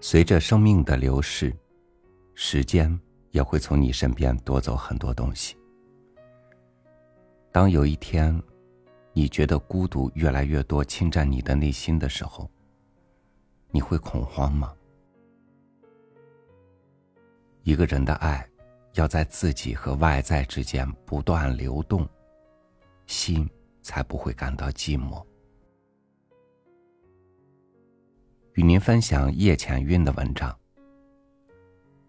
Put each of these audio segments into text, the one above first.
随着生命的流逝，时间也会从你身边夺走很多东西。当有一天，你觉得孤独越来越多侵占你的内心的时候，你会恐慌吗？一个人的爱，要在自己和外在之间不断流动，心才不会感到寂寞。与您分享叶浅韵的文章《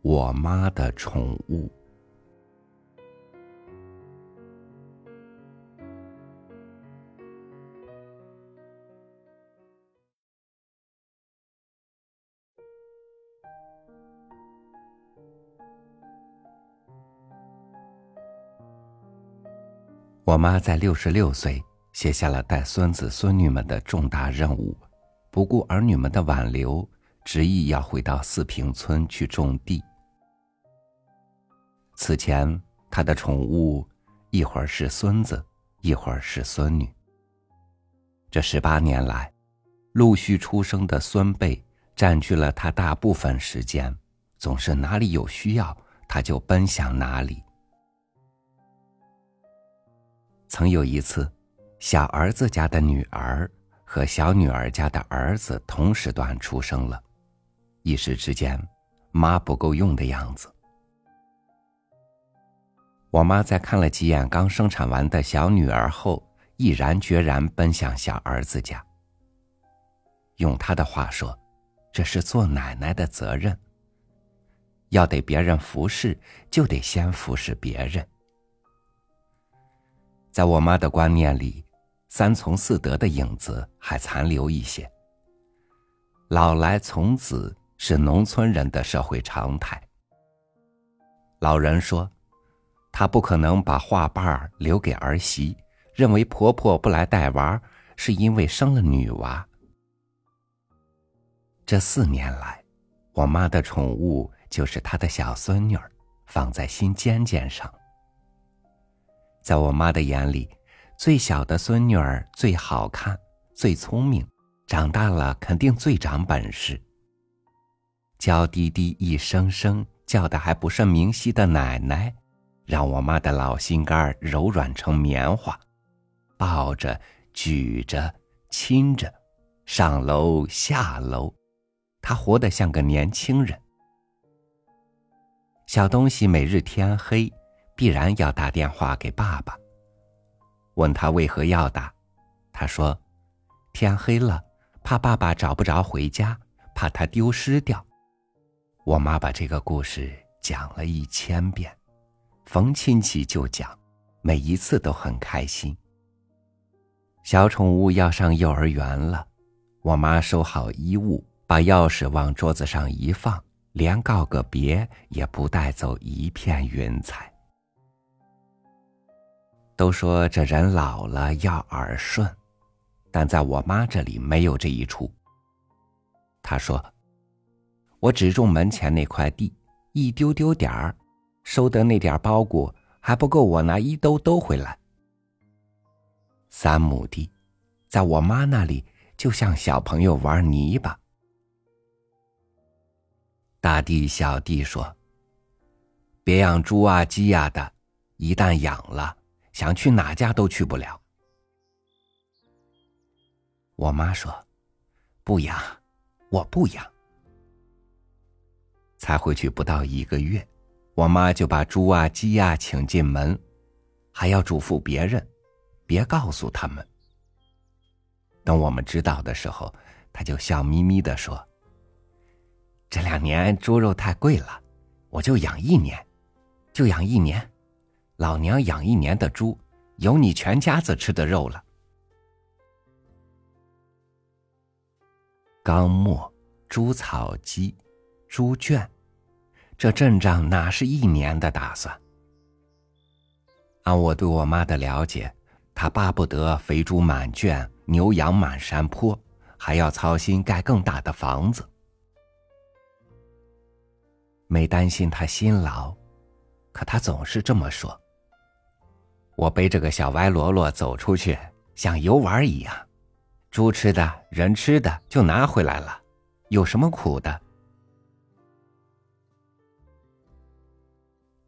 我妈的宠物》。我妈在六十六岁写下了带孙子孙女们的重大任务。不顾儿女们的挽留，执意要回到四平村去种地。此前，他的宠物一会儿是孙子，一会儿是孙女。这十八年来，陆续出生的孙辈占据了他大部分时间，总是哪里有需要，他就奔向哪里。曾有一次，小儿子家的女儿。和小女儿家的儿子同时段出生了，一时之间，妈不够用的样子。我妈在看了几眼刚生产完的小女儿后，毅然决然奔向小儿子家。用她的话说，这是做奶奶的责任。要得别人服侍，就得先服侍别人。在我妈的观念里。三从四德的影子还残留一些。老来从子是农村人的社会常态。老人说，他不可能把画瓣留给儿媳，认为婆婆不来带娃是因为生了女娃。这四年来，我妈的宠物就是她的小孙女儿，放在心尖尖上。在我妈的眼里。最小的孙女儿最好看，最聪明，长大了肯定最长本事。娇滴滴、一声声叫的还不甚明晰的奶奶，让我妈的老心肝柔软成棉花，抱着、举着、亲着，上楼下楼，她活得像个年轻人。小东西每日天黑，必然要打电话给爸爸。问他为何要打，他说：“天黑了，怕爸爸找不着回家，怕他丢失掉。”我妈把这个故事讲了一千遍，逢亲戚就讲，每一次都很开心。小宠物要上幼儿园了，我妈收好衣物，把钥匙往桌子上一放，连告个别也不带走一片云彩。都说这人老了要耳顺，但在我妈这里没有这一出。她说：“我只种门前那块地，一丢丢点儿，收得那点包谷还不够我拿一兜兜回来。三亩地，在我妈那里就像小朋友玩泥巴。”大弟小弟说：“别养猪啊鸡呀的，一旦养了。”想去哪家都去不了。我妈说：“不养，我不养。”才回去不到一个月，我妈就把猪啊鸡呀请进门，还要嘱咐别人，别告诉他们。等我们知道的时候，她就笑眯眯的说：“这两年猪肉太贵了，我就养一年，就养一年。”老娘养一年的猪，有你全家子吃的肉了。刚末，猪草鸡，猪圈，这阵仗哪是一年的打算？按我对我妈的了解，她巴不得肥猪满圈，牛羊满山坡，还要操心盖更大的房子。没担心她辛劳，可她总是这么说。我背着个小歪锣锣走出去像游玩一样。猪吃的人吃的就拿回来了。有什么苦的？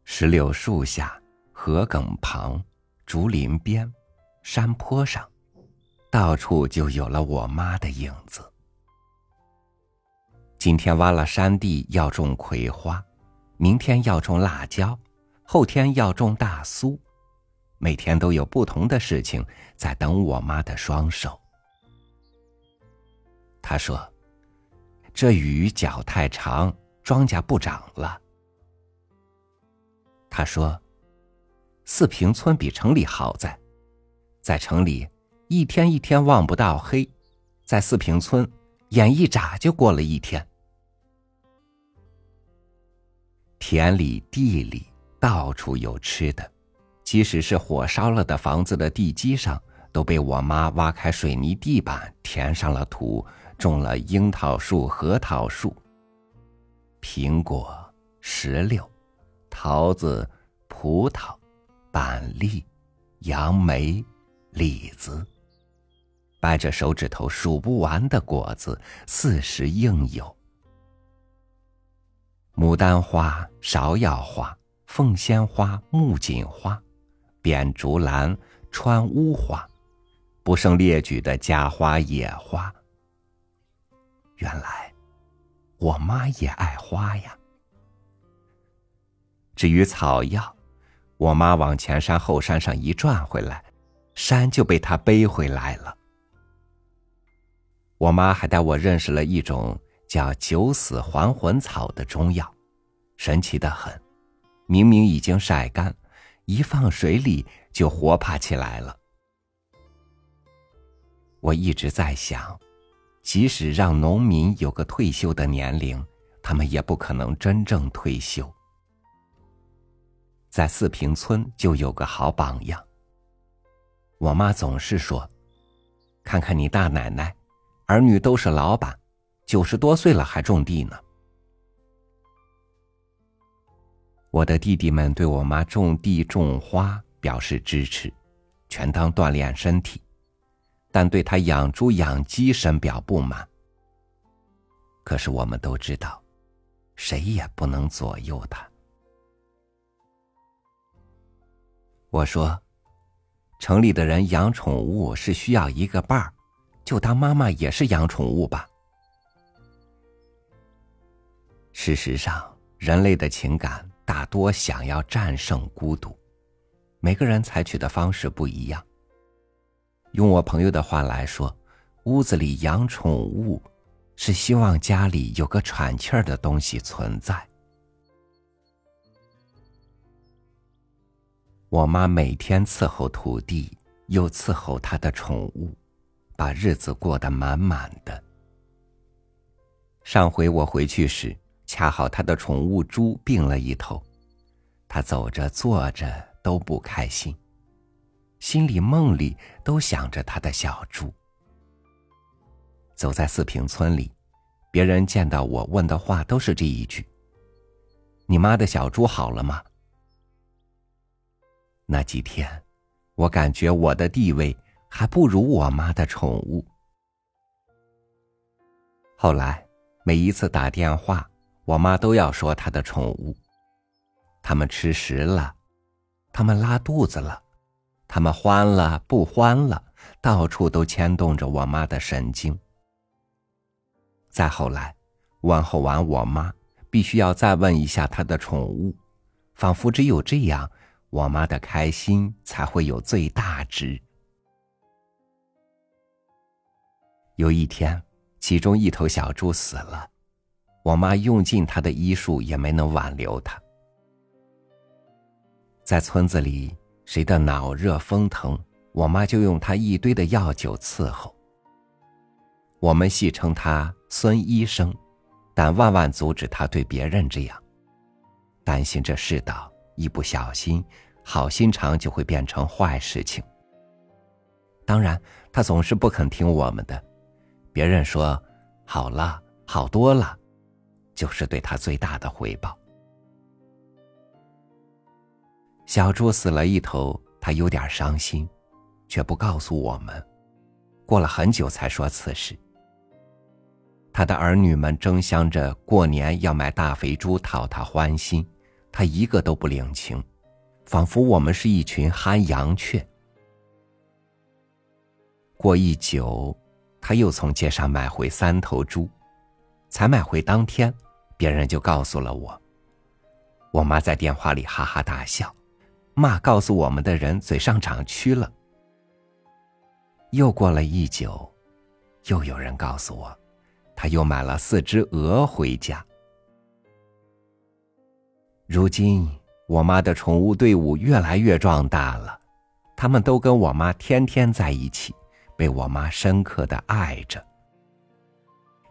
石榴树下河埂旁竹林边山坡上到处就有了我妈的影子。今天挖了山地要种葵花明天要种辣椒后天要种大苏每天都有不同的事情在等我妈的双手。他说：“这雨脚太长，庄稼不长了。”他说：“四平村比城里好在，在城里一天一天望不到黑，在四平村眼一眨就过了一天。田里地里到处有吃的，即使是火烧了的房子的地基上，都被我妈挖开水泥地板，填上了土。”种了樱桃树、核桃树、苹果、石榴、桃子、葡萄、板栗、杨梅、李子，掰着手指头数不完的果子，四时应有。牡丹花、芍药花、凤仙花、木槿花、扁竹兰、川乌花，不胜列举的家花野花。原来，我妈也爱花呀。至于草药，我妈往前山后山上一转回来，山就被她背回来了。我妈还带我认识了一种叫九死还魂草的中药，神奇的很，明明已经晒干，一放水里就活爬起来了。我一直在想。即使让农民有个退休的年龄，他们也不可能真正退休。在四平村就有个好榜样。我妈总是说：“看看你大奶奶，儿女都是老板，九十多岁了还种地呢。”我的弟弟们对我妈种地种花表示支持，全当锻炼身体。但对他养猪养鸡深表不满。可是我们都知道，谁也不能左右他。我说，城里的人养宠物是需要一个伴儿，就当妈妈也是养宠物吧。事实上，人类的情感大多想要战胜孤独，每个人采取的方式不一样。用我朋友的话来说，屋子里养宠物，是希望家里有个喘气儿的东西存在。我妈每天伺候土地，又伺候她的宠物，把日子过得满满的。上回我回去时，恰好他的宠物猪病了一头，他走着坐着都不开心。心里梦里都想着他的小猪。走在四平村里，别人见到我问的话都是这一句：“你妈的小猪好了吗？”那几天，我感觉我的地位还不如我妈的宠物。后来，每一次打电话，我妈都要说她的宠物：他们吃食了，他们拉肚子了。他们欢了不欢了，到处都牵动着我妈的神经。再后来，问候完我妈，必须要再问一下她的宠物，仿佛只有这样，我妈的开心才会有最大值。有一天，其中一头小猪死了，我妈用尽她的医术也没能挽留它，在村子里。谁的脑热风疼，我妈就用她一堆的药酒伺候。我们戏称她孙医生，但万万阻止她对别人这样，担心这世道一不小心，好心肠就会变成坏事情。当然，她总是不肯听我们的，别人说好了，好多了，就是对他最大的回报。小猪死了一头，他有点伤心，却不告诉我们。过了很久才说此事。他的儿女们争相着过年要买大肥猪讨他欢心，他一个都不领情，仿佛我们是一群憨羊雀。过一久，他又从街上买回三头猪，才买回当天，别人就告诉了我。我妈在电话里哈哈大笑，骂告诉我们的人嘴上长蛆了。又过了一久，又有人告诉我，他又买了四只鹅回家。如今，我妈的宠物队伍越来越壮大了，他们都跟我妈天天在一起。被我妈深刻的爱着。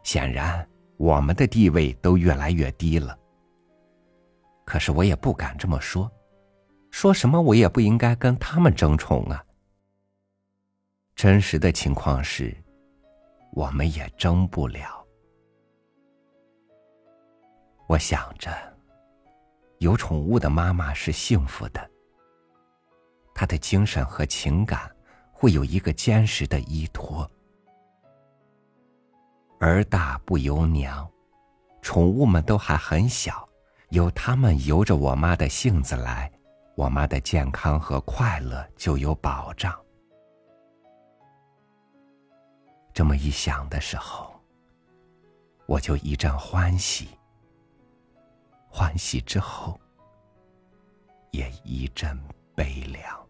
显然，我们的地位都越来越低了。可是我也不敢这么说，说什么我也不应该跟他们争宠啊。真实的情况是，我们也争不了。我想着，有宠物的妈妈是幸福的，她的精神和情感。会有一个坚实的依托。儿大不由娘，宠物们都还很小，有它们由着我妈的性子来，我妈的健康和快乐就有保障。这么一想的时候，我就一阵欢喜。欢喜之后，也一阵悲凉。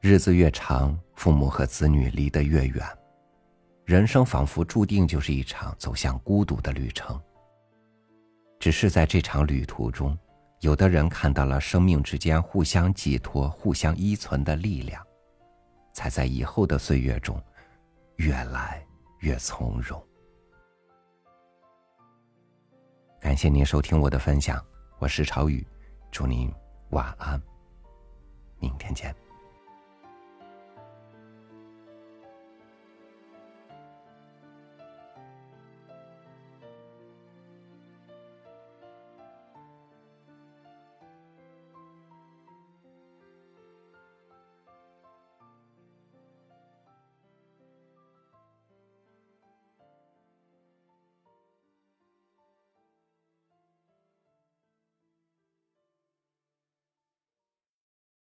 日子越长，父母和子女离得越远，人生仿佛注定就是一场走向孤独的旅程。只是在这场旅途中，有的人看到了生命之间互相寄托、互相依存的力量，才在以后的岁月中越来越从容。感谢您收听我的分享，我是朝雨，祝您晚安，明天见。